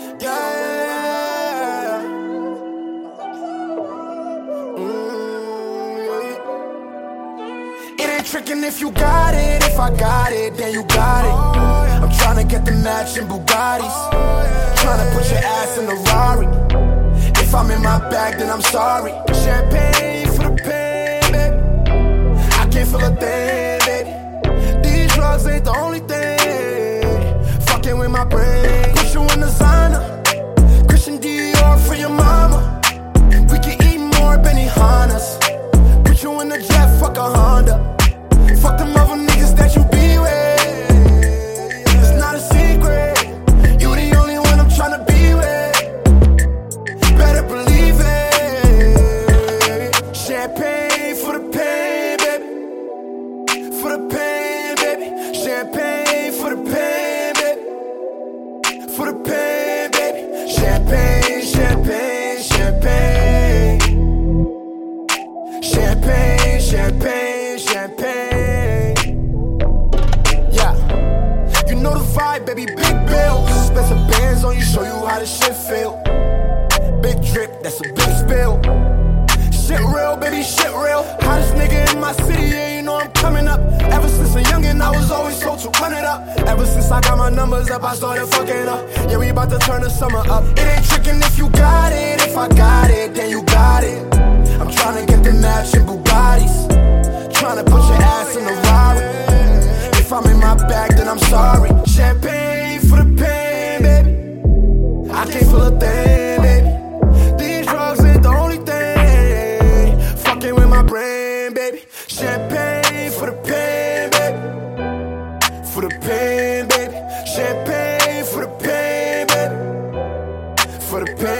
Yeah, yeah. Mm-hmm. It ain't tricking if you got it. If I got it, then you got it. I'm trying to get the matching Bugattis. Trying to put your ass in the Rari. If I'm in my bag, then I'm sorry. Champagne for the pain, baby. I can't feel a thing. For the pain, baby. Champagne, champagne, champagne. Champagne, champagne, champagne. Yeah. You know the vibe, baby. Big bills. Spend some bands on you, show you how this shit feel. Big drip, that's a big spill. Shit real, baby, shit real. Hottest nigga in my city, yeah, you know I'm coming up. Ever since a youngin', I was always told to run it up. Ever since I got my numbers up, I started fucking up. Yeah, we about to turn the summer up. It ain't tricking if you got it. If I got it, then you got it. I'm tryna get the matching Bugattis. Tryna put your ass in the Rari. If I'm in my bag, then I'm sorry. Champagne for the pain, baby. I can't feel a thing, baby. These drugs ain't the only thing. Fucking with my brain, baby. Champagne pain, baby. Champagne for the pain, baby. For the pain. Champagne